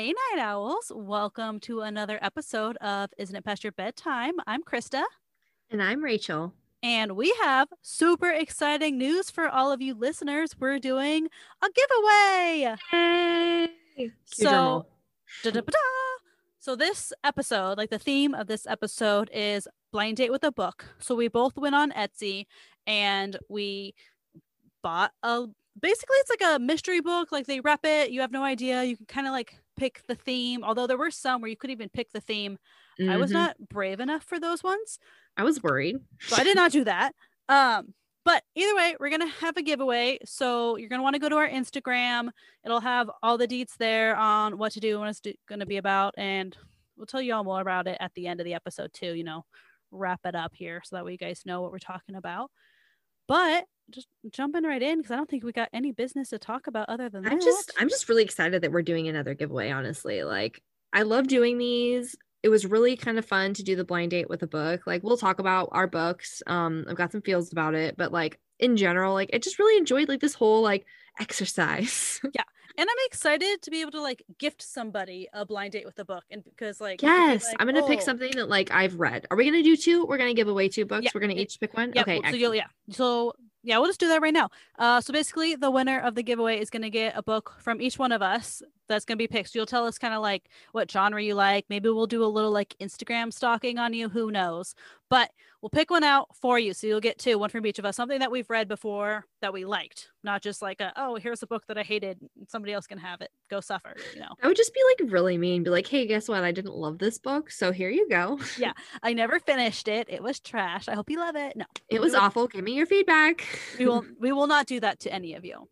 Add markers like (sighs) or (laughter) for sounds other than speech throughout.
Hey, Night Owls. Welcome to another episode of Isn't It Past Your Bedtime? I'm Krista. And I'm Rachel. And we have super exciting news for all of you listeners. We're doing a giveaway. Yay! So, so this episode, like the theme of this episode is blind date with a book. So we both went on Etsy and we bought a basically it's like a mystery book like they rep it you have no idea you can kind of like pick the theme although there were some where you could even pick the theme. I was Mhm. not brave enough for those ones. I was worried. so i did not do that. Um but either way we're gonna have a giveaway. So you're gonna want to go to our instagram. It'll have all the deets there on what to do and what it's do- gonna be about and we'll tell you all more about it at the end of the episode too you know wrap it up here so that way you guys know what we're talking about. But just jumping right in because i don't think we got any business to talk about other than I'm that. just I'm just really excited that we're doing another giveaway, honestly. Like I love doing these. It was really kind of fun to do the blind date with a book. Like we'll talk about our books. Um, I've got some feels about it, but like in general, like I just really enjoyed like this whole like exercise. (laughs) Yeah. And i'm excited to be able to like gift somebody a blind date with a book and because like you can be yes, like, I'm gonna pick "Oh, something that like I've read. Are we gonna do two? We're gonna give away two books. Yeah, We're gonna each pick one. Yeah, okay. so you'll, yeah. So yeah, we'll just do that right now. Uh, so basically, the winner of the giveaway is going to get a book from each one of us. That's going to be picked. So you'll tell us kind of like what genre you like. Maybe we'll do a little like Instagram stalking on you. Who knows? But we'll pick one out for you. So you'll get two, one from each of us. Something that we've read before that we liked, not just like a, oh, here's a book that I hated. Somebody else can have it. Go suffer. You know. I would just be like really mean, be like, hey, guess what? I didn't love this book. So here you go. (laughs) Yeah. I never finished it. It was trash. I hope you love it. No, It was awful. Give me your feedback. We will. (laughs) We will not do that to any of you.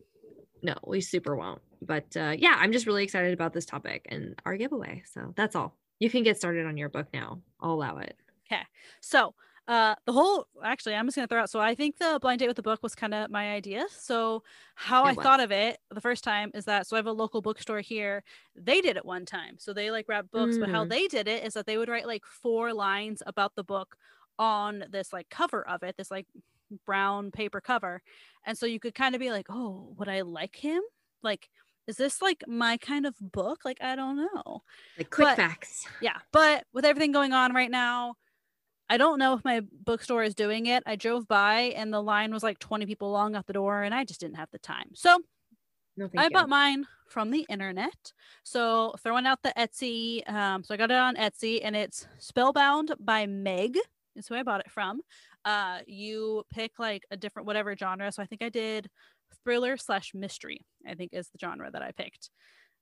no, we super won't. But uh, yeah, I'm just really excited about this topic and our giveaway. So that's all. You can get started on your book now. I'll allow it. Okay. So uh the whole actually I'm just gonna throw out so I think the blind date with the book was kind of my idea. So how It I was. thought of it the first time is that so I have a local bookstore here. They did it one time. So they like wrap books, but how Mm. they did it is that they would write like four lines about the book on this like cover of it, this like brown paper cover. And so you could kind of be like, oh, would I like him? Like, is this like my kind of book? Like, I don't know Like quick But- facts. (laughs) yeah but with everything going on right now i don't know if my bookstore is doing it i drove by and the line was like 20 people long out the door and i just didn't have the time so No, i you. bought mine from the internet so throwing out the etsy um, so i got it on etsy and it's spellbound by meg is who i bought it from uh you pick like a different whatever genre so i think i did thriller slash mystery i think is the genre that i picked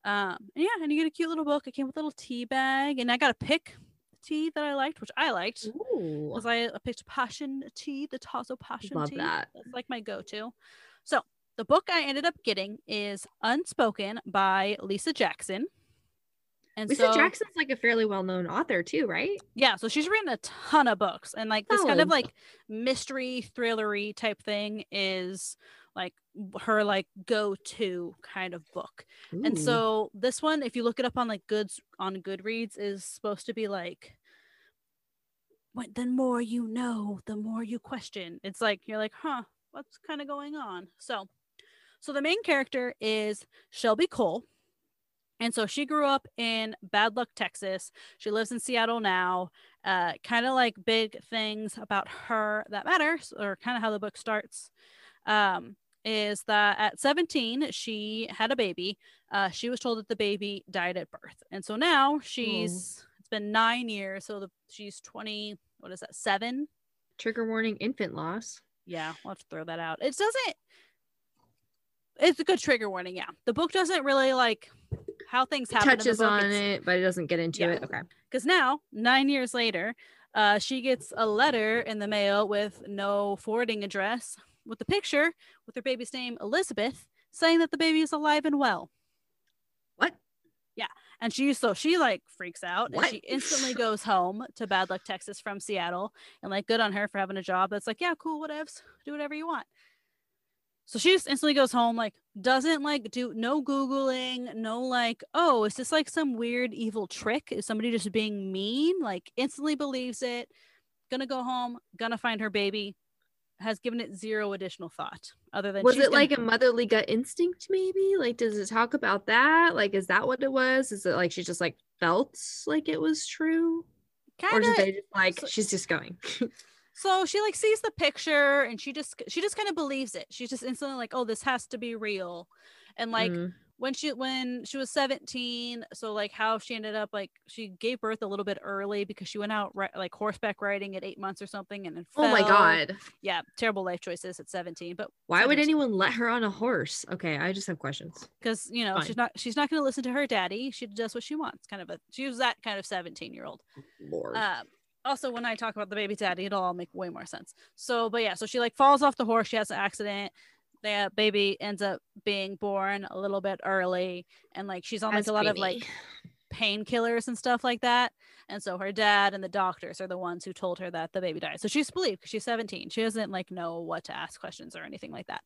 um and yeah and you get a cute little book it came with a little tea bag and i got to pick the tea that i liked which i liked because I picked passion tea, the Tazo passion Love tea. that. That's like my go-to. So the book I ended up getting is Unspoken by Lisa Jackson. And Lisa so, Jackson's like a fairly well-known author too, right? yeah, so she's written a ton of books, and like this kind of like mystery thrillery type thing is like her like go-to kind of book. And so this one, if you look it up on like goods on Goodreads, is supposed to be like what the more you know, the more you question. It's like you're like, huh, what's kind of going on? So so the main character is Shelby Cole. And so she grew up in Bad Luck, Texas. She lives in Seattle now. Uh, kind of like big things about her that matter, or kind of how the book starts. Um, is that at 17 she had a baby uh, she was told that the baby died at birth and so now she's it's been nine years so the, she's 20 what is that seven trigger warning infant loss. yeah we'll have to throw that out it doesn't it's a good trigger warning yeah the book doesn't really like how things It happen in the touches on it, but it doesn't get into Yeah. it. Okay. because now nine years later uh, she gets a letter in the mail with no forwarding address with the picture with her baby's name elizabeth saying that the baby is alive and well. What? Yeah. And she so she like freaks out and she instantly goes home to bad luck texas from seattle and like good on her for having a job that's like yeah cool whatevs do whatever you want. So she just instantly goes home like doesn't like do no googling no like oh is this like some weird evil trick? Is somebody just being mean? Like instantly believes it. Gonna go home gonna find her baby has given it zero additional thought other than was it gonna- like a motherly gut instinct maybe? Like does it talk about that? Like is that what it was? Is it like she just like felt like it was true? Or kind did they just like so- she's just going? (laughs) So she like sees the picture and she just she just kind of believes it. She's just instantly like oh this has to be real. And like Mm. When she when she was 17 so like how she ended up like she gave birth a little bit early because she went out ri- like horseback riding at eight months or something and then oh my god. Yeah terrible life choices at 17 but why would anyone let her on a horse? Okay i just have questions. Because you know Fine. she's not she's not going to listen to her daddy. She does what she wants kind of a she was that kind of 17 year old lord. Um also when i talk about the baby daddy it'll all make way more sense. So but yeah so she like falls off the horse she has an accident the baby ends up being born a little bit early and like she's on like a lot of like (laughs) painkillers and stuff like that. And so her dad and the doctors are the ones who told her that the baby died. So she's believed because she's 17 she doesn't like know what to ask questions or anything like that.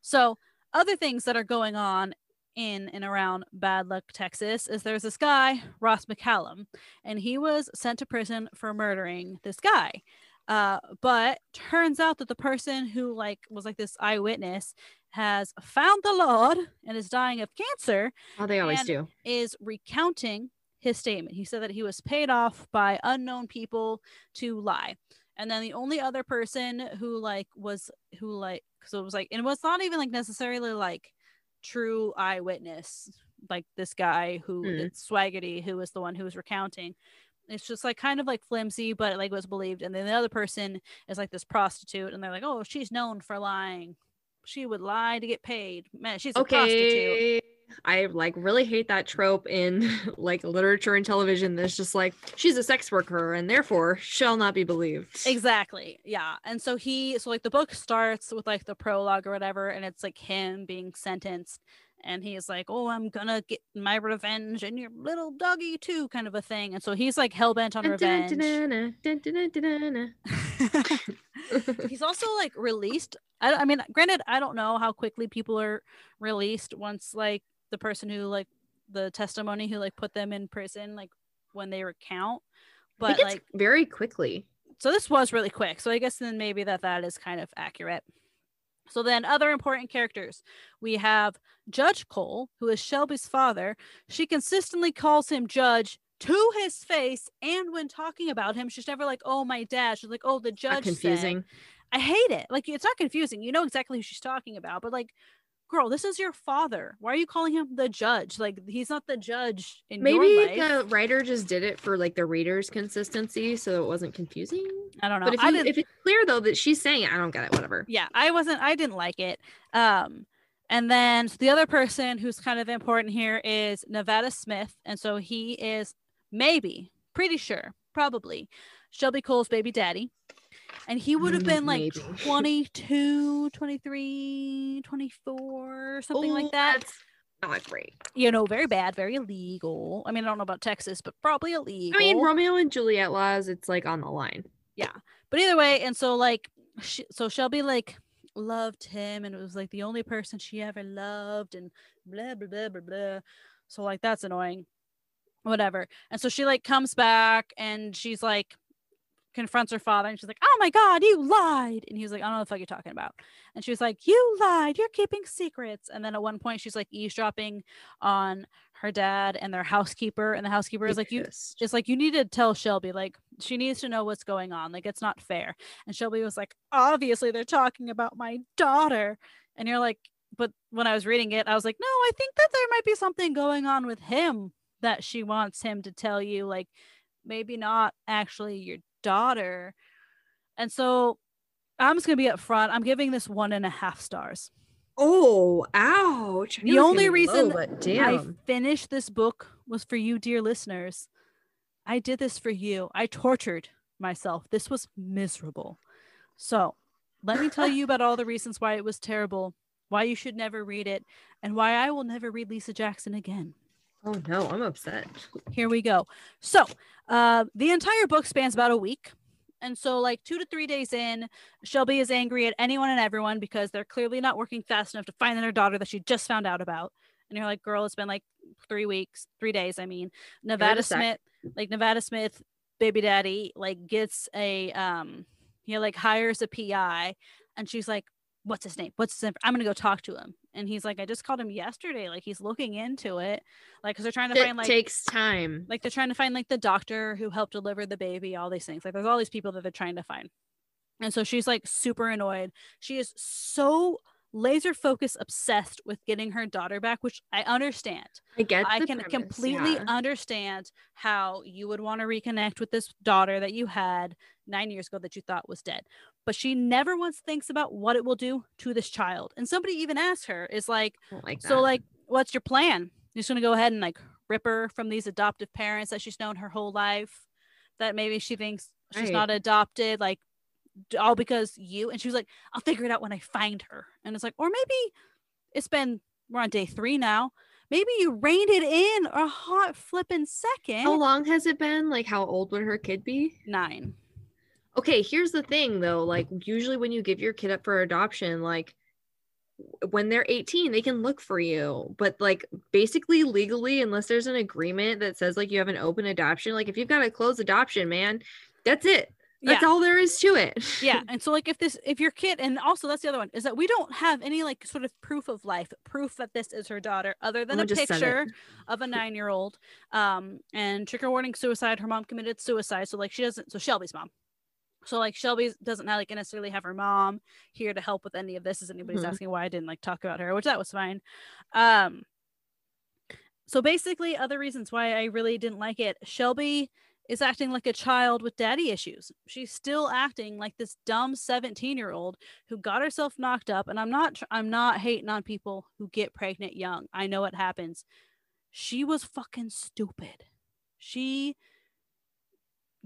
So other things that are going on in and around Bad Luck, Texas, is there's this guy, Ross McCallum, and he was sent to prison for murdering this guy. Uh, but turns out that the person who like was like this eyewitness has found the Lord and is dying of cancer oh they always do is recounting his statement. He said that he was paid off by unknown people to lie. And then the only other person who like was who like so it was like and it was not even like necessarily like true eyewitness like this guy who it's Swaggerty who was the one who was recounting. It's just like kind of like flimsy, but it, like was believed. And then the other person is like this prostitute, and they're like, "Oh, she's known for lying. She would lie to get paid. Man, she's a prostitute." okay i like really hate that trope in (laughs) like literature and television that's just like she's a sex worker and therefore shall not be believed Exactly. Yeah. And so he, so like the book starts with like the prologue or whatever, and it's like him being sentenced. And he's like, Oh, I'm gonna get my revenge and your little doggy too, kind of a thing. And so he's like hell bent on revenge. he's also like released. I, I mean, granted, I don't know how quickly people are released once like the person who like the testimony who like put them in prison, like when they recount. But like, very quickly so this was really quick so i guess then maybe that that is kind of accurate so then other important characters we have judge cole who is shelby's father. She consistently calls him judge to his face and when talking about him she's never like oh my dad. She's like oh the judge said." confusing. I hate it. Like it's not confusing. You know exactly who she's talking about but like girl this is your father. Why are you calling him the judge? Like he's not the judge in maybe your life. Maybe the writer just did it for like the reader's consistency so it wasn't confusing i don't know. But if, you, if it's clear though that she's saying it i don't get it whatever. Yeah i wasn't i didn't like it. Um and then so the other person who's kind of important here is nevada smith and so he is maybe pretty sure probably shelby cole's baby daddy. And he would have Mm, been like maybe. (laughs) 22 23 24 something Ooh, like that. that's not great. You know very bad very illegal. I mean i don't know about texas but probably illegal i mean romeo and juliet laws it's like on the line but either way and so like sh- so shelby like loved him and it was like the only person she ever loved and blah blah blah blah blah. So like that's annoying. Whatever. And so she like comes back and she's like confronts her father and she's like oh my god you lied. And he was like i don't know what the fuck you're talking about. And she was like you lied. You're keeping secrets. And then at one point she's like eavesdropping on her dad and their housekeeper and the housekeeper is like you just like you need to tell Shelby like she needs to know what's going on like it's not fair. And Shelby was like obviously they're talking about my daughter. And you're like but when I was reading it I was like no I think that there might be something going on with him that she wants him to tell you like maybe not actually your daughter. And so I'm just gonna be upfront I'm giving this one and a half stars oh ouch The knew it was only reason low, I finished this book was for you, dear listeners. I did this for you. I tortured myself. This was miserable. So, let me tell you about all the reasons why it was terrible, why you should never read it, and why I will never read Lisa Jackson again. oh no i'm upset Here we go. So, uh, the entire book spans about a week. And so, like two to three days in, Shelby is angry at anyone and everyone because they're clearly not working fast enough to find their daughter that she just found out about. And you're like, girl, it's been like three weeks, three days. I mean, Nevada. Smith, like Nevada Smith, baby daddy, like gets a um he like hires a pi and she's like what's his name? What's his name? I'm gonna go talk to him. And he's like i just called him yesterday. Like he's looking into it. Like because they're trying to It find like takes time. like they're trying to find like the doctor who helped deliver the baby all these things. Like there's all these people that they're trying to find. And so she's like super annoyed. She is so laser focus obsessed with getting her daughter back which i understand. I get. i can premise, completely yeah. understand how you would want to reconnect with this daughter that you had nine years ago that you thought was dead but she never once thinks about what it will do to this child and somebody even asked her is like like so like what's your plan? You're just gonna go ahead and like rip her from these adoptive parents that she's known her whole life that maybe she thinks she's Right. not adopted like all because you? And she was like i'll figure it out when i find her. And it's like or maybe it's been we're on day three now. Maybe you reined it in a hot flipping second. How long has it been? Like, how old would her kid be? nine Okay, here's the thing though. Like, usually when you give your kid up for adoption, like when they're 18, they can look for you. But like basically legally, unless there's an agreement that says like you have an open adoption, like if you've got a closed adoption, man, that's it. That's yeah all there is to it. (laughs) yeah and so like if this if your kid and also that's the other one is that we don't have any like sort of proof of life proof that this is her daughter other than a Someone just said it. picture of a nine year old um and trigger warning suicide her mom committed suicide so like she doesn't so shelby's mom so like shelby doesn't have, like necessarily have her mom here to help with any of this as anybody's Mhm. asking why i didn't like talk about her which that was fine. Um so basically other reasons why i really didn't like it shelby is acting like a child with daddy issues. She's still acting like this dumb 17 year old who got herself knocked up and i'm not i'm not hating on people who get pregnant young. I know it happens. She was fucking stupid. She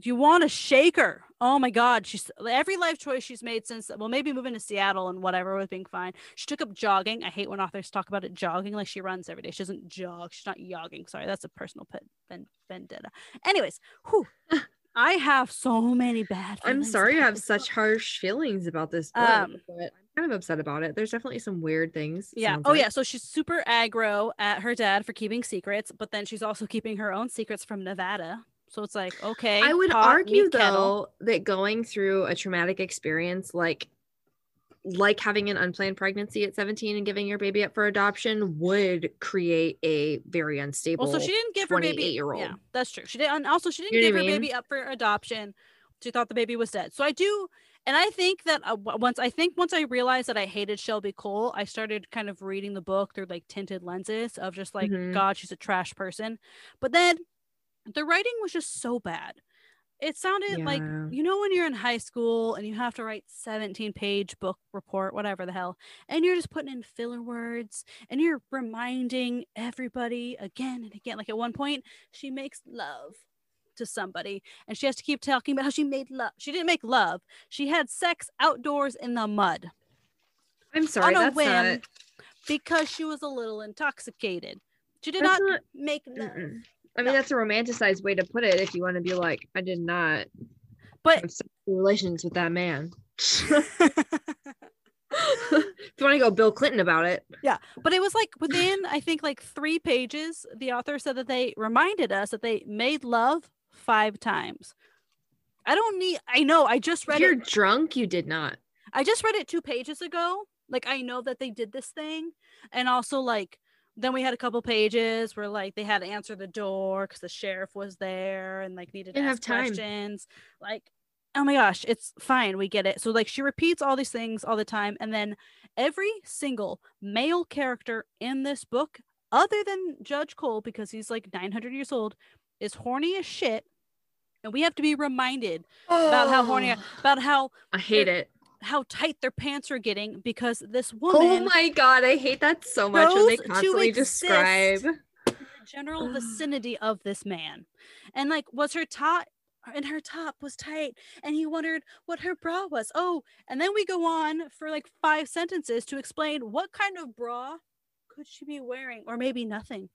you want to shake her oh my god she's every life choice she's made since well maybe moving to seattle and whatever with being fine she took up jogging i hate when authors talk about it jogging like she runs every day she doesn't jog she's not jogging sorry that's a personal pet ven- vendetta anyways whew, (laughs) i have so many bad I'm sorry you about have such book. harsh feelings about this book, Um, but I'm kind of upset about it. There's definitely some weird things. Yeah. Oh, like. yeah. So she's super aggro at her dad for keeping secrets, but then she's also keeping her own secrets from Nevada. So it's like, okay. I would pot, argue meet kettle. though that going through a traumatic experience like like having an unplanned pregnancy at 17 and giving your baby up for adoption would create a very unstable Well, so she didn't give her baby. 28-year-old. Yeah, that's true. She did, and also she didn't You know give her I mean? baby up for adoption. She thought the baby was dead. So I do, and I think that uh, once I think once I realized that I hated Shelby Cole, I started kind of reading the book through like tinted lenses of just like, Mhm. God, she's a trash person. But then the writing was just so bad. It sounded like you know when you're in high school and you have to write 17 page book report whatever the hell and you're just putting in filler words and you're reminding everybody again and again like at one point she makes love to somebody and she has to keep talking about how she made love she didn't make love she had sex outdoors in the mud I'm sorry, on a that's whim not, because she was a little intoxicated she did not, not- make love mm-mm. I mean, that's a romanticized way to put it if you want to be like, I did not but have sexual relations with that man. (laughs) (laughs) if you want to go Bill Clinton about it, Yeah. but it was like within i think like three pages the author said that they reminded us that they made love five times i don't need i know i just if read you're it drunk, you did not. i just read it two pages ago like i know that they did this thing and also like then we had a couple pages where like they had to answer the door because the sheriff was there and like needed to ask have time. questions like oh my gosh it's fine we get it so like she repeats all these things all the time and then every single male character in this book other than judge cole because he's like 900 years old is horny as shit and we have to be reminded about how horny oh. about how I hate it. How tight their pants are getting because this woman. Oh woman my god, I hate that so much when they constantly describe. the general (sighs) vicinity of this man and like was her top and her top was tight and he wondered what her bra was oh and then we go on for like five sentences to explain what kind of bra could she be wearing or maybe nothing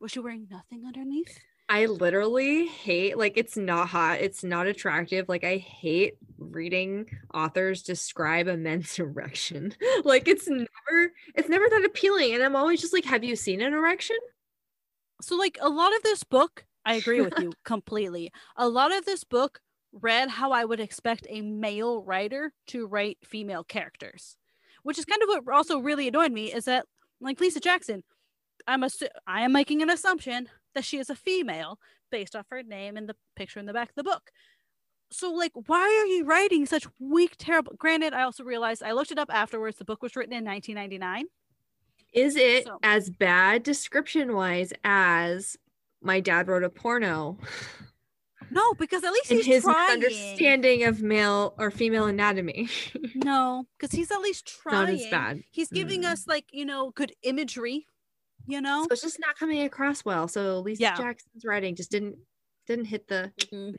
was she wearing nothing underneath I literally hate like it's not hot, it's not attractive. Like I hate reading authors describe a men's (laughs) erection. like it's never it's never that appealing. And I'm always just like, have you seen an erection? so like a lot of this book i agree with (laughs) you completely a lot of this book read how I would expect a male writer to write female characters, which is kind of what also really annoyed me is that like Lisa Jackson, I'm assu- I am making an assumption that she is a female based off her name and the picture in the back of the book. So like why are you writing such weak terrible granted I also realized I looked it up afterwards the book was written in 1999 Is it So- as bad description wise as my dad wrote a porno no because at least and he's his trying understanding of male or female anatomy? (laughs) no because he's at least trying Not as bad. he's giving Mm. us like you know good imagery you know So it's just not coming across well. So Lisa Yeah. Jackson's writing just didn't didn't hit the Mhm.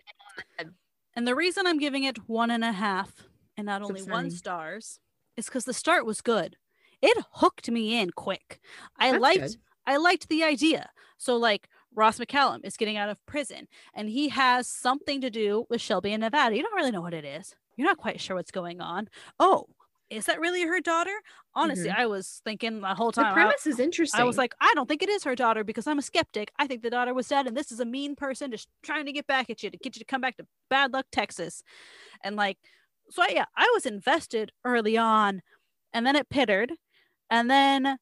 And the reason i'm giving it one and a half and not only one stars is because the start was good it hooked me in quick i That's liked good. I liked the idea. So like Ross McCallum is getting out of prison and he has something to do with Shelby in Nevada. You don't really know what it is. You're not quite sure what's going on. Oh, is that really her daughter? Honestly, I was thinking the whole Mm-hmm. The time. I- premise is interesting. I was like, I don't think it is her daughter because I'm a skeptic. I think the daughter was dead, and this is a mean person just trying to get back at you to get you to come back to bad luck Texas, and like, so yeah, I was invested early on, and then it pittered, and then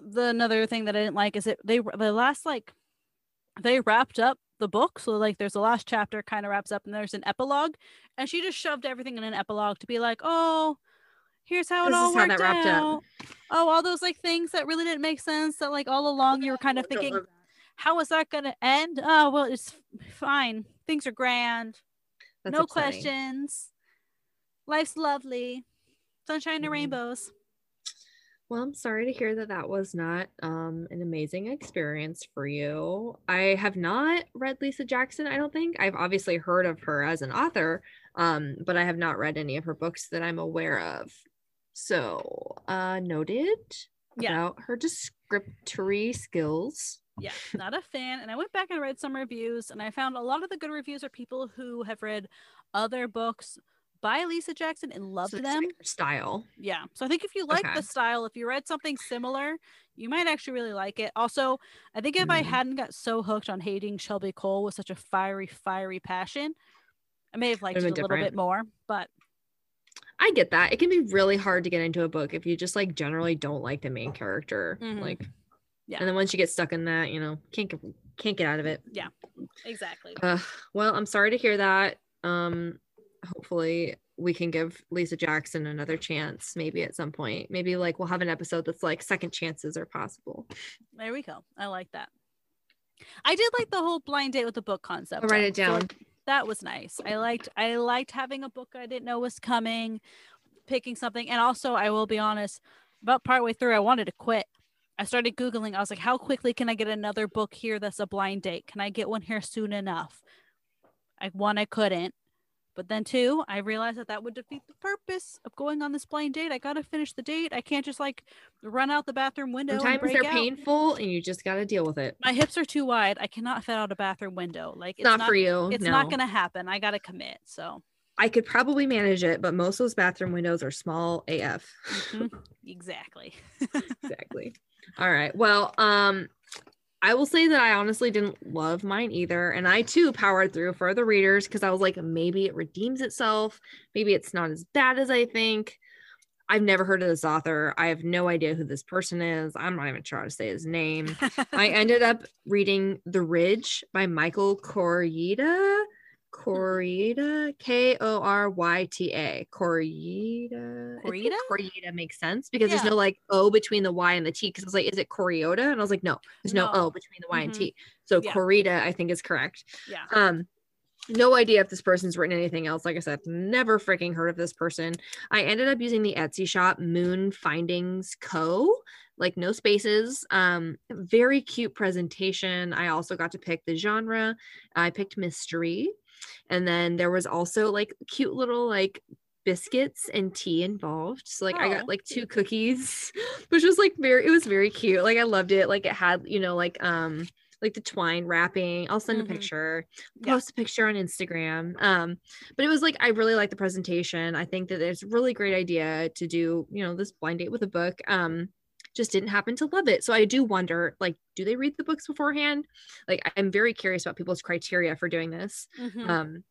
the another thing that I didn't like is it they the last like they wrapped up the book, so like there's the last chapter kind of wraps up, and there's an epilogue, and she just shoved everything in an epilogue to be like, oh. Here's how it all worked wrapped up. out oh all those like things that really didn't make sense that like all along you were kind of thinking how is that going to end oh well it's fine things are grand That's no upsetting. questions life's lovely sunshine and Mhm. rainbows Well, I'm sorry to hear that that was not um, an amazing experience for you. I have not read Lisa Jackson, I don't think. I've obviously heard of her as an author, um, but I have not read any of her books that I'm aware of. So, uh, noted Yeah. about her descriptory skills. yeah not a fan and i went back and read some reviews and i found a lot of the good reviews are people who have read other books by lisa jackson and loved So them like style. Yeah. So I think if you like Okay. the style, if you read something similar, you might actually really like it. Also, I think if I Mm. hadn't got so hooked on hating Shelby Cole with such a fiery, fiery passion, I may have liked it a been little bit more. But I get that. It can be really hard to get into a book if you just like generally don't like the main character. Mhm. Like, Yeah. And then once you get stuck in that, you know, can't get can't get out of it. Yeah. Exactly. Uh, well, I'm sorry to hear that. Um, hopefully we can give Lisa Jackson another chance, maybe at some point. Maybe like we'll have an episode that's like second chances are possible. There we go. I like that. I did like the whole blind date with the book concept. I'll write it down. like, that was nice. I liked I liked having a book I didn't know was coming, picking something. And also I will be honest, about partway through I wanted to quit. I started Googling. I was like, how quickly can I get another book here that's a blind date? Can I get one here soon enough? I one, I couldn't. But then too, I realized that that would defeat the purpose of going on this blind date. I gotta finish the date. I can't just like run out the bathroom window. Sometimes they're out. painful and you just got to deal with it. My hips are too wide. I cannot fit out a bathroom window. Like It's not, for you. It's no. not gonna happen. I gotta commit. So I could probably manage it, but most of those bathroom windows are small AF. mhm, exactly. (laughs) exactly. All right. Well, um, I will say that I honestly didn't love mine either. And I too powered through for the readers because I was like, maybe it redeems itself. Maybe it's not as bad as I think. I've never heard of this author. I have no idea who this person is. I'm not even sure how to say his name. (laughs) I ended up reading The Ridge by Michael Koryta. Koryta, K O R Y T A. Corita. Corita. Koryta makes sense because there's no like O between the Y and the T. Because I was like, is it Koryota? And I was like, no, there's no, No. O between the Y and Mhm. T. So Yeah. Koryta, I think, is correct. yeah. Um, no idea if this person's written anything else. Like I said, never freaking heard of this person. I ended up using the Etsy shop Moon Findings Co. Like no spaces. Um, very cute presentation. I also got to pick the genre. I picked mystery, and then there was also like cute little like biscuits and tea involved. So like I Oh, got like two cookies, (laughs) which was like very. It was very cute. Like I loved it. Like it had you know like um like the twine wrapping. I'll send Mhm. a picture Yeah. post a picture on Instagram. Um, but it was like I really like the presentation. I think that it's a really great idea to do, you know, this blind date with a book. Um, just didn't happen to love it. So I do wonder, like, do they read the books beforehand? Like, I'm very curious about people's criteria for doing this. Mhm. Um,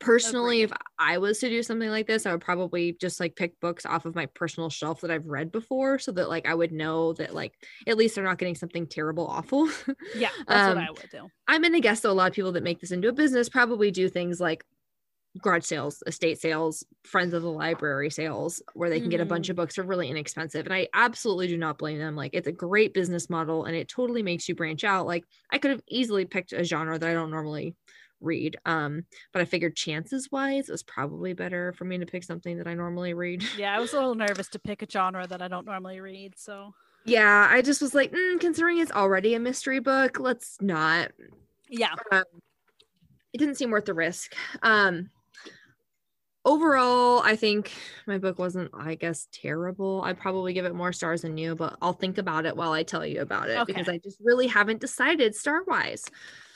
personally Agreed. if i was to do something like this i would probably just like pick books off of my personal shelf that i've read before so that like i would know that like at least they're not getting something terrible awful Yeah, (laughs) that's Um, what I would do. i'm gonna guess though a lot of people that make this into a business probably do things like garage sales estate sales friends of the library sales where they can get a bunch of books for really inexpensive and i absolutely do not blame them like it's a great business model and it totally makes you branch out like i could have easily picked a genre that i don't normally read um but i figured chances wise it was probably better for me to pick something that i normally read (laughs) Yeah, I was a little nervous to pick a genre that I don't normally read. So yeah i just was like mm, considering it's already a mystery book let's not yeah, um, it didn't seem worth the risk. Um, overall, I think my book wasn't, I guess, terrible. I'd probably give it more stars than you, but I'll think about it while I tell you about it because I just really haven't decided star wise.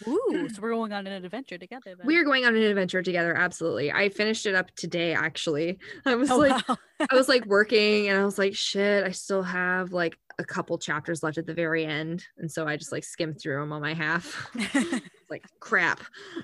Ooh, hmm. so we're going on an adventure together. Then. We are going on an adventure together. Absolutely. I finished it up today, actually. I was Oh, like, wow. I was like (laughs) working and I was like, shit, I still have like a couple chapters left at the very end. And so I just like skimmed through them on my half. (laughs) like crap.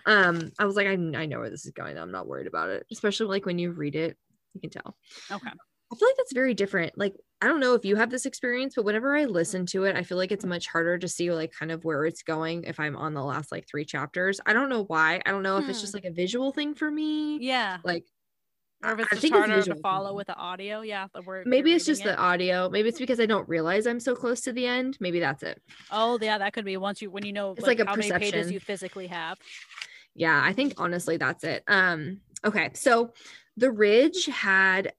Um, I was like, I, I know where this is going. I'm not worried about it, especially like when you read it, you can tell. okay. I feel like that's very different. Like, I don't know if you have this experience, but whenever I listen to it, I feel like it's much harder to see like kind of where it's going if I'm on the last like three chapters. I don't know why. I don't know if it's Hmm. just like a visual thing for me. Yeah. Like, Or if I it's just think it's harder to follow with the audio. Yeah. The word. maybe it's just the audio. Maybe it's because I don't realize I'm so close to the end. Maybe that's it. Oh, yeah, that could be once you when you know It's like, like a how many pages perception. you physically have. Yeah, I think honestly that's it. Um okay, so The Ridge had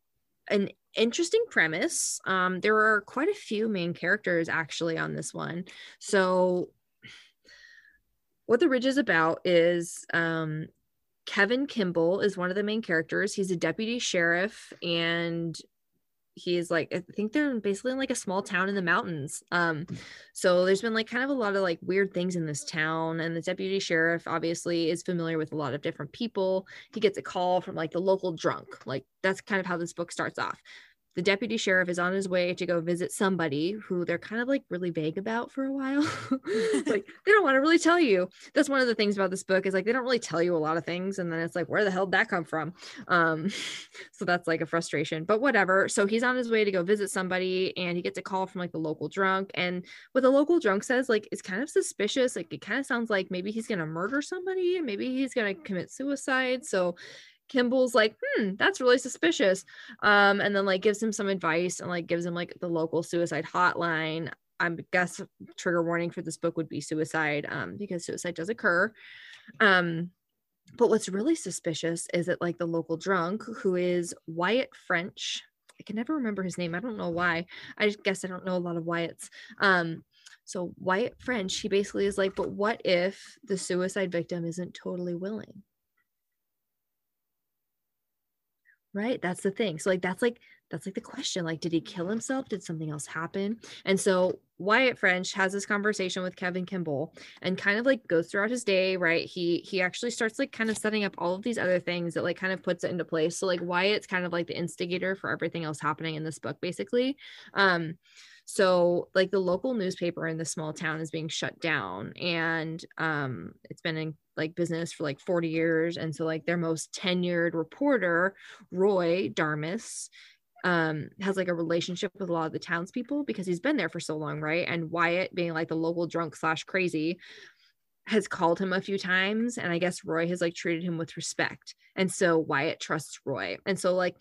an interesting premise. Um there are quite a few main characters actually on this one. So what The Ridge is about is um Kevin Kimball is one of the main characters. He's a deputy sheriff and he's like I think they're basically in like a small town in the mountains. Um so there's been like kind of a lot of like weird things in this town and the deputy sheriff obviously is familiar with a lot of different people. He gets a call from like the local drunk. Like that's kind of how this book starts off. The deputy sheriff is on his way to go visit somebody who they're kind of like really vague about for a while. (laughs) like (laughs) they don't want to really tell you. That's one of the things about this book is like they don't really tell you a lot of things and then it's like where the hell did that come from? Um (laughs) so that's like a frustration. But whatever. So he's on his way to go visit somebody and he gets a call from like the local drunk and what the local drunk says like is kind of suspicious. Like it kind of sounds like maybe he's going to murder somebody and maybe he's going to commit suicide. So Kimball's like, hmm, that's really suspicious. Um, and then like gives him some advice and like gives him like the local suicide hotline. I guess trigger warning for this book would be suicide, um, because suicide does occur. Um, but what's really suspicious is that like the local drunk, who is Wyatt French, I can never remember his name. I don't know why. I guess I don't know a lot of Wyatts. Um, so Wyatt French, he basically is like, but what if the suicide victim isn't totally willing? Right? That's the thing. So like that's like that's like the question. Like, did he kill himself? Did something else happen? And so Wyatt French has this conversation with Kevin Kimball and kind of like goes throughout his day, right? He he actually starts like kind of setting up all of these other things that like kind of puts it into place. So like Wyatt's kind of like the instigator for everything else happening in this book, basically. Um, so like the local newspaper in the small town is being shut down and um it's been in like business for like 40 years and so like their most tenured reporter roy darmus um has like a relationship with a lot of the townspeople because he's been there for so long right? And wyatt being like the local drunk slash crazy has called him a few times and i guess roy has like treated him with respect. And so wyatt trusts roy. And so like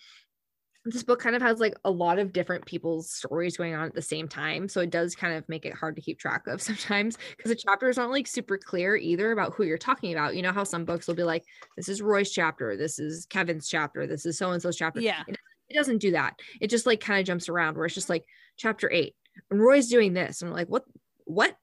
this book kind of has like a lot of different people's stories going on at the same time so it does kind of make it hard to keep track of (laughs) sometimes because the chapters aren't like super clear either about who you're talking about. You know how some books will be like this is roy's chapter this is kevin's chapter this is so and so's chapter. Yeah. it, it doesn't do that. It just like kind of jumps around where it's just like chapter eight and roy's doing this. And I'm like what what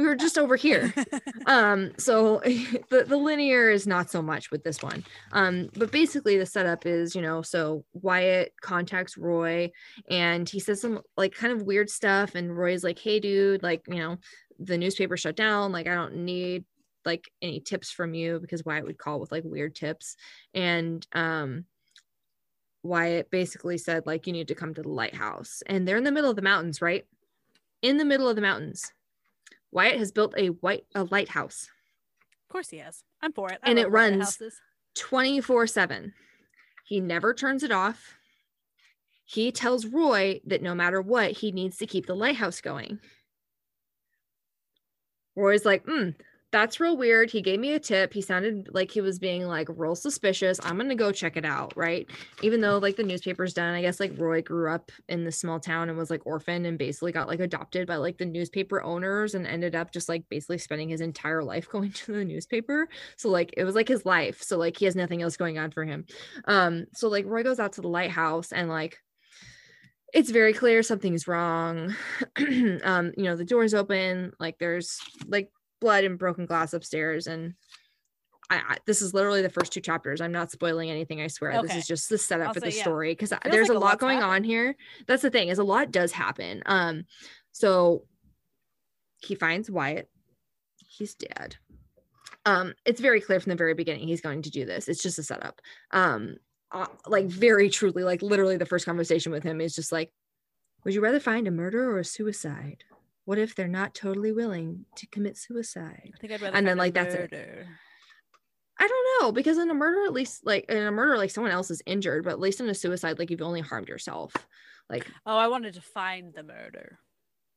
we were just over here. (laughs) Um so (laughs) the, the linear is not so much with this one. Um but basically the setup is you know so wyatt contacts roy and he says some like kind of weird stuff and roy's like hey dude like you know the newspaper shut down. Like i don't need like any tips from you because wyatt would call with like weird tips. And um wyatt basically said like you need to come to the lighthouse. And they're in the middle of the mountains right? In the middle of the mountains wyatt has built a white a lighthouse Of course he has. I'm for it. I And it runs- 24 7. He never turns it off. He tells Roy that no matter what, he needs to keep the lighthouse going. Roy's like, hmm, that's real weird. He gave me a tip. He sounded like he was being like real suspicious. I'm gonna go check it out, right? Even though like the newspaper's done, I guess like Roy grew up in the small town and was like orphaned and basically got like adopted by like the newspaper owners and ended up just like basically spending his entire life (laughs) going to the newspaper. So like it was like his life. So like he has nothing else going on for him. Um, so like Roy goes out to the lighthouse and like it's very clear something's wrong. (clears throat) um, you know, the door's open, like there's like blood and broken glass upstairs and I, I, this is literally the first two chapters. I'm not spoiling anything. I swear. Okay. This is just the setup I'll for the yeah. story because there's like a, lot going happened. on here. That's the thing is a lot does happen. Um, so he finds Wyatt. He's dead. Um, it's very clear from the very beginning he's going to do this. It's just a setup. Um, uh, like very truly, like literally the first conversation with him is just like, would you rather find a murder or a suicide? What if they're not totally willing to commit suicide? I think I'd rather and then like that's it. I don't know because in a murder, at least like in a murder, like someone else is injured, but at least in a suicide, like you've only harmed yourself. Like, oh, I wanted to find the murder.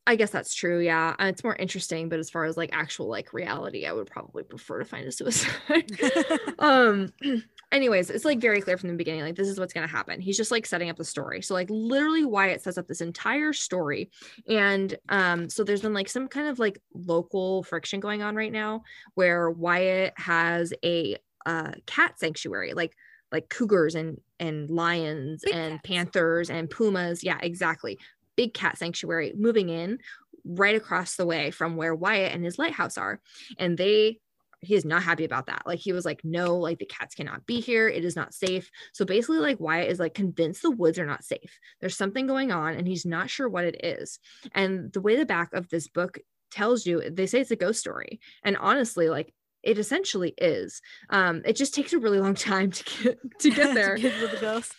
I guess that's true. Yeah. It's more interesting, but as far as like actual like reality, I would probably prefer to find a suicide. (laughs) um (clears throat) anyways, it's like very clear from the beginning, like this is what's gonna happen. He's just like setting up the story. So like literally Wyatt sets up this entire story. And um, so there's been like some kind of like local friction going on right now where Wyatt has a uh cat sanctuary, like like cougars and and lions Big and cats. panthers and pumas. Yeah, exactly big cat sanctuary moving in right across the way from where Wyatt and his lighthouse are. And they he is not happy about that. Like he was like, no, like the cats cannot be here. It is not safe. So basically, like Wyatt is like convinced the woods are not safe. There's something going on and he's not sure what it is. And the way the back of this book tells you, they say it's a ghost story. And honestly, like it essentially is. Um, it just takes a really long (laughs) time to get to get (laughs) there. to the ghost.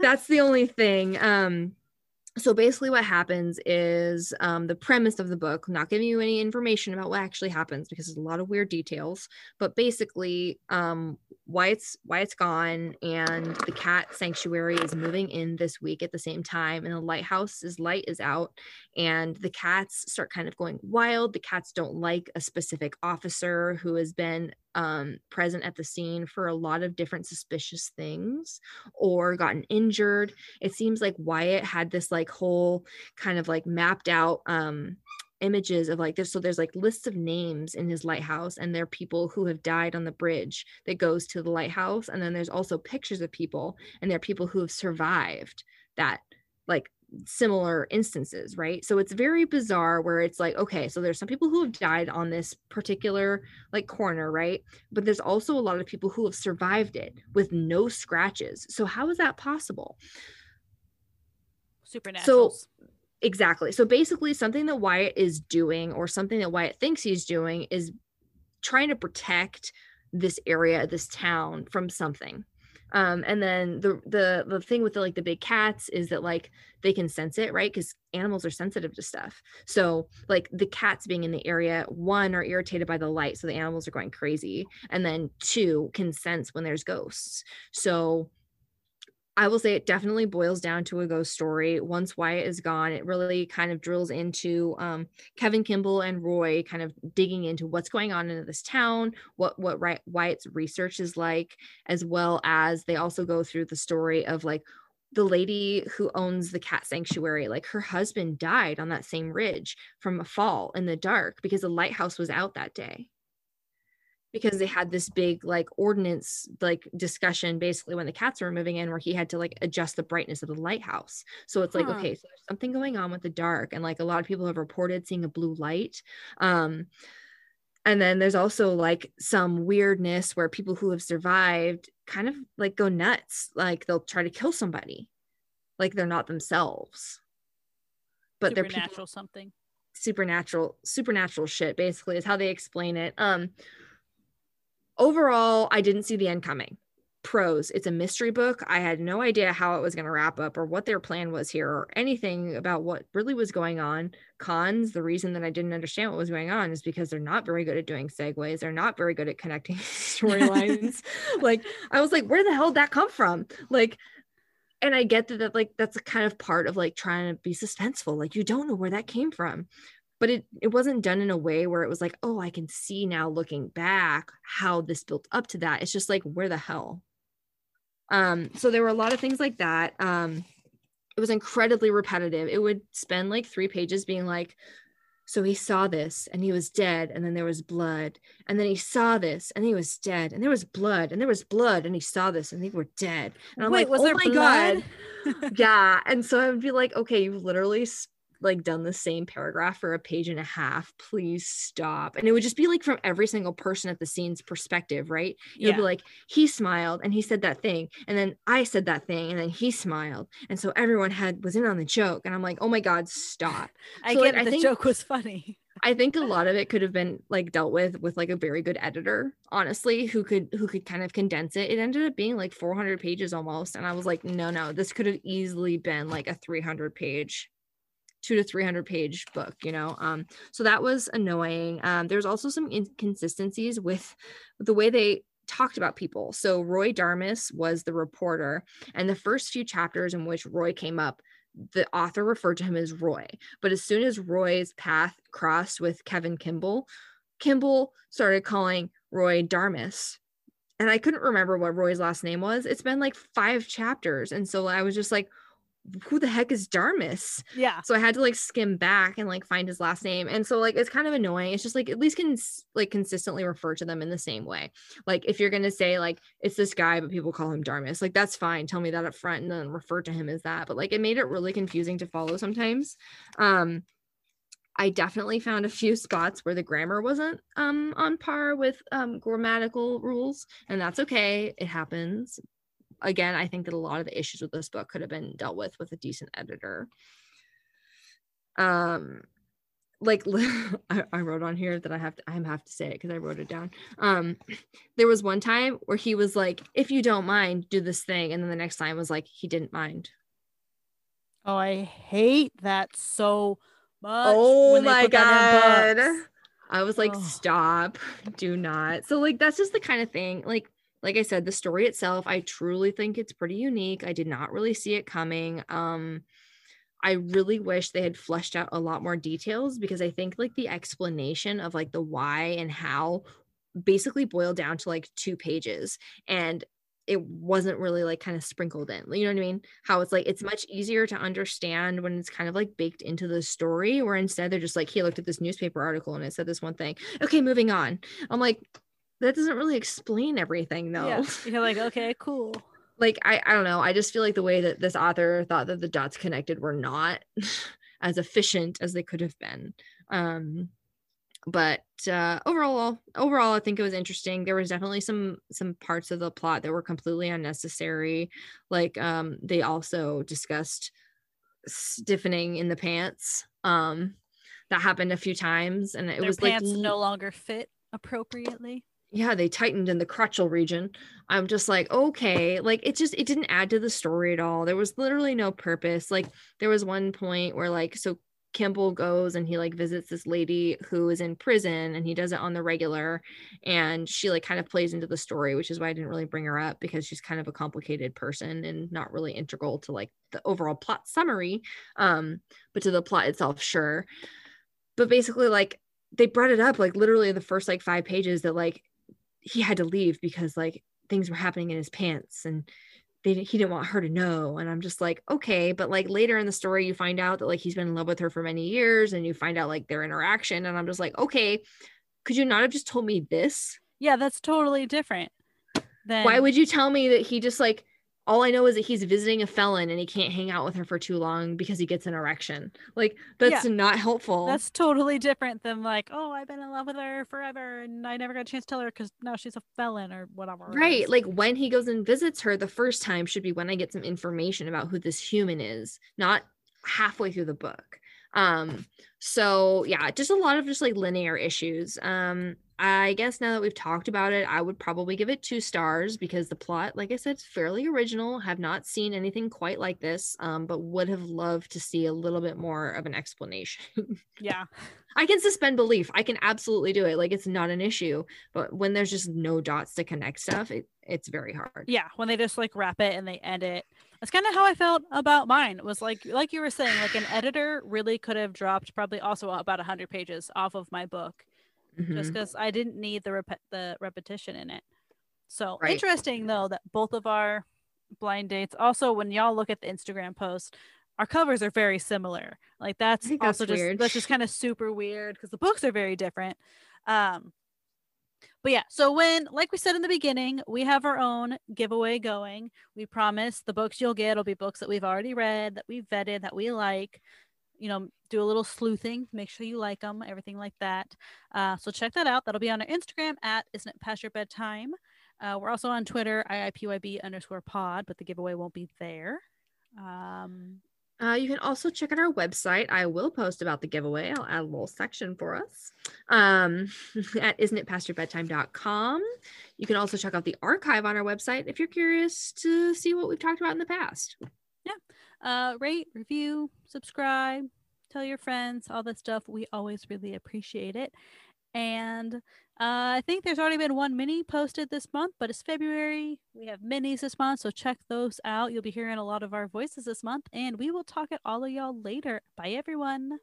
That's the only thing. Um, so basically what happens is um, the premise of the book not giving you any information about what actually happens because there's a lot of weird details but basically um, Wyatt's Wyatt's gone and the cat sanctuary is moving in this week at the same time and the lighthouse's light is out and the cats start kind of going wild the cats don't like a specific officer who has been um, present at the scene for a lot of different suspicious things or gotten injured. It seems like Wyatt had this like whole kind of like mapped out um, images of like this. So there's like lists of names in his lighthouse, and there are people who have died on the bridge that goes to the lighthouse. And then there's also pictures of people, and there are people who have survived that like similar instances, right? So it's very bizarre where it's like, okay, so there's some people who have died on this particular like corner, right? But there's also a lot of people who have survived it with no scratches. So how is that possible? Supernatural. So exactly. So basically something that Wyatt is doing or something that Wyatt thinks he's doing is trying to protect this area, this town from something. Um and then the the the thing with the like the big cats is that like they can sense it right? Because animals are sensitive to stuff. So like the cats being in the area one are irritated by the light so the animals are going crazy. And then two can sense when there's ghosts. So I will say it definitely boils down to a ghost story. Once Wyatt is gone, it really kind of drills into um, Kevin Kimball and Roy kind of digging into what's going on in this town, what what Wyatt's research is like, as well as they also go through the story of like the lady who owns the cat sanctuary like her husband died on that same ridge from a fall in the dark because the lighthouse was out that day because they had this big like ordinance like discussion basically when the cats were moving in where he had to like adjust the brightness of the lighthouse. So it's like okay so there's something going on with the dark and like a lot of people have reported seeing a blue light um and then there's also like some weirdness where people who have survived kind of like go nuts like they'll try to kill somebody. Like they're not themselves. But they're people something. Supernatural supernatural shit basically is how they explain it. Um overall, I didn't see the end coming. Pros, It's a mystery book. I had no idea how it was going to wrap up or what their plan was here or anything about what really was going on. Cons, the reason that I didn't understand what was going on is because they're not very good at doing segues. They're not very good at connecting (laughs) storylines. (laughs) like, I was like, where the hell did that come from? Like, and I get that, that like that's a kind of part of like trying to be suspenseful. Like you don't know where that came from but it it wasn't done in a way where it was like oh i can see now looking back how this built up to that. It's just like where the hell? Um so there were a lot of things like that. Um it was incredibly repetitive. It would spend like three pages being like so he saw this and he was dead and then there was blood and then he saw this and he was dead and there was blood and there was blood and he saw this and they were dead. And i'm Wait, like was oh there my blood? god yeah. (laughs) And so i would be like okay you've literally like done the same paragraph for a page and a half please stop and it would just be like from every single person at the scene's perspective right it would be like he smiled and he said that thing and then i said that thing and then he smiled and so everyone had was in on the joke and i'm like oh my god stop (laughs) I So, like, get I the think- joke was funny. I think a lot of it could have been like dealt with with like a very good editor, honestly, who could who could kind of condense it. It ended up being like 400 pages almost, and I was like, no, no, this could have easily been like a 300 page, two to 300 page book, you know. Um, so that was annoying. Um, there's also some inconsistencies with the way they talked about people. So Roy Darmus was the reporter, and the first few chapters in which Roy came up, the author referred to him as Roy. But as soon as Roy's path crossed with Kevin Kimball, Kimball started calling Roy Darmus. And I couldn't remember what Roy's last name was. It's been like five chapters. And so I was just like, who the heck is Darmus? Yeah. So I had to like skim back and like find his last name. And so like it's kind of annoying. It's just like at least can like consistently refer to them in the same way. Like if you're gonna say like it's this guy, but people call him Darmus, like that's fine. Tell me that up front and then refer to him as that. But like it made it really confusing to follow sometimes. Um I definitely found a few (laughs) spots where the grammar wasn't um on par with um grammatical rules, and that's okay. It happens. Again, I think that a lot of the issues with this book could have been dealt with with a decent editor. Um like (laughs) I, I wrote on here that I have to I have to say it because I wrote it down. Um there was one time where he was like, if you don't mind, do this thing. And then the next time was like he didn't mind. Oh, I hate that so much. Oh my put that in god. I was like, stop, do not. So, like, that's just the kind of thing. Like, like I said, the story itself, I truly think it's pretty unique. I did not really see it coming. Um, I really wish they had fleshed out a lot more details because I think like the explanation of like the why and how basically boiled down to like two pages. And it wasn't really like kind of sprinkled in. You know what I mean? How it's like it's much easier to understand when it's kind of like baked into the story, where instead they're just like, he looked at this newspaper article and it said this one thing. Okay, moving on. I'm like, that doesn't really explain everything though. Yeah. You're like, (laughs) okay, cool. Like I, I don't know. I just feel like the way that this author thought that the dots connected were not (laughs) as efficient as they could have been. Um but uh overall overall i think it was interesting there was definitely some some parts of the plot that were completely unnecessary like um they also discussed stiffening in the pants um that happened a few times and it Their was pants like no longer fit appropriately. Yeah they tightened in the crotchal region. I'm just like okay like it just it didn't add to the story at all. There was literally no purpose. Like there was one point where like so kimball goes and he like visits this lady who is in prison and he does it on the regular and she like kind of plays into the story which is why i didn't really bring her up because she's kind of a complicated person and not really integral to like the overall plot summary um but to the plot itself sure. But basically like they brought it up like literally in the first like five pages that like he had to leave because like things were happening in his pants and they he didn't want her to know. And i'm just like okay. But like later in the story you find out that like he's been in love with her for many years and you find out like their interaction. And i'm just like okay could you not have just told me this? Yeah, that's totally different. Then why would you tell me that he just like all I know is that he's visiting a felon and he can't hang out with her for too long because he gets an erection. Like that's not helpful. that's totally different than like, oh, I've been in love with her forever and I never got a chance to tell her because now she's a felon or whatever. Right. Like when he goes and visits her the first time should be when I get some information about who this human is, not halfway through the book. Um So yeah, just a lot of just like linear issues. Um, I guess now that we've talked about it, I would probably give it two stars because the plot, like I said, is fairly original. Have not seen anything quite like this, um, but would have loved to see a little bit more of an explanation. (laughs) Yeah. I can suspend belief. I can absolutely do it. Like it's not an issue. But when there's just no dots to connect stuff, it, it's very hard. Yeah. When they just like wrap it and they end it. That's kind of how I felt about mine. It was like like you were saying, like an editor really could have dropped probably also about hundred pages off of my book. Mhm. just because I didn't need the rep- the repetition in it. So Right. interesting though that both of our blind dates. Also, when y'all look at the Instagram post, our covers are very similar. Like that's think that's also just weird. that's just kind of super weird because the books are very different. Um, but yeah, so when, like we said in the beginning, we have our own giveaway going. We promise the books you'll get will be books that we've already read, that we've vetted, that we like. You know, do a little sleuthing, make sure you like them, everything like that. Uh, so check that out. That'll be on our Instagram at Isn't It Past Your Bedtime. Uh, we're also on Twitter, IIPYB underscore pod, but the giveaway won't be there. Um, Uh, you can also check out our website. I will post about the giveaway. I'll add a little section for us um, (laughs) at isn'titpastourbedtime.com. You can also check out the archive on our website if you're curious to see what we've talked about in the past. Yeah. Uh, rate, review, subscribe, tell your friends, all that stuff. We always really appreciate it. And uh, I think there's already been one mini posted this month, but it's February. We have minis this month, so check those out. You'll be hearing a lot of our voices this month, and we will talk at all of y'all later. Bye, everyone.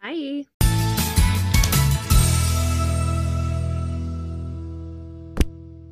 Bye.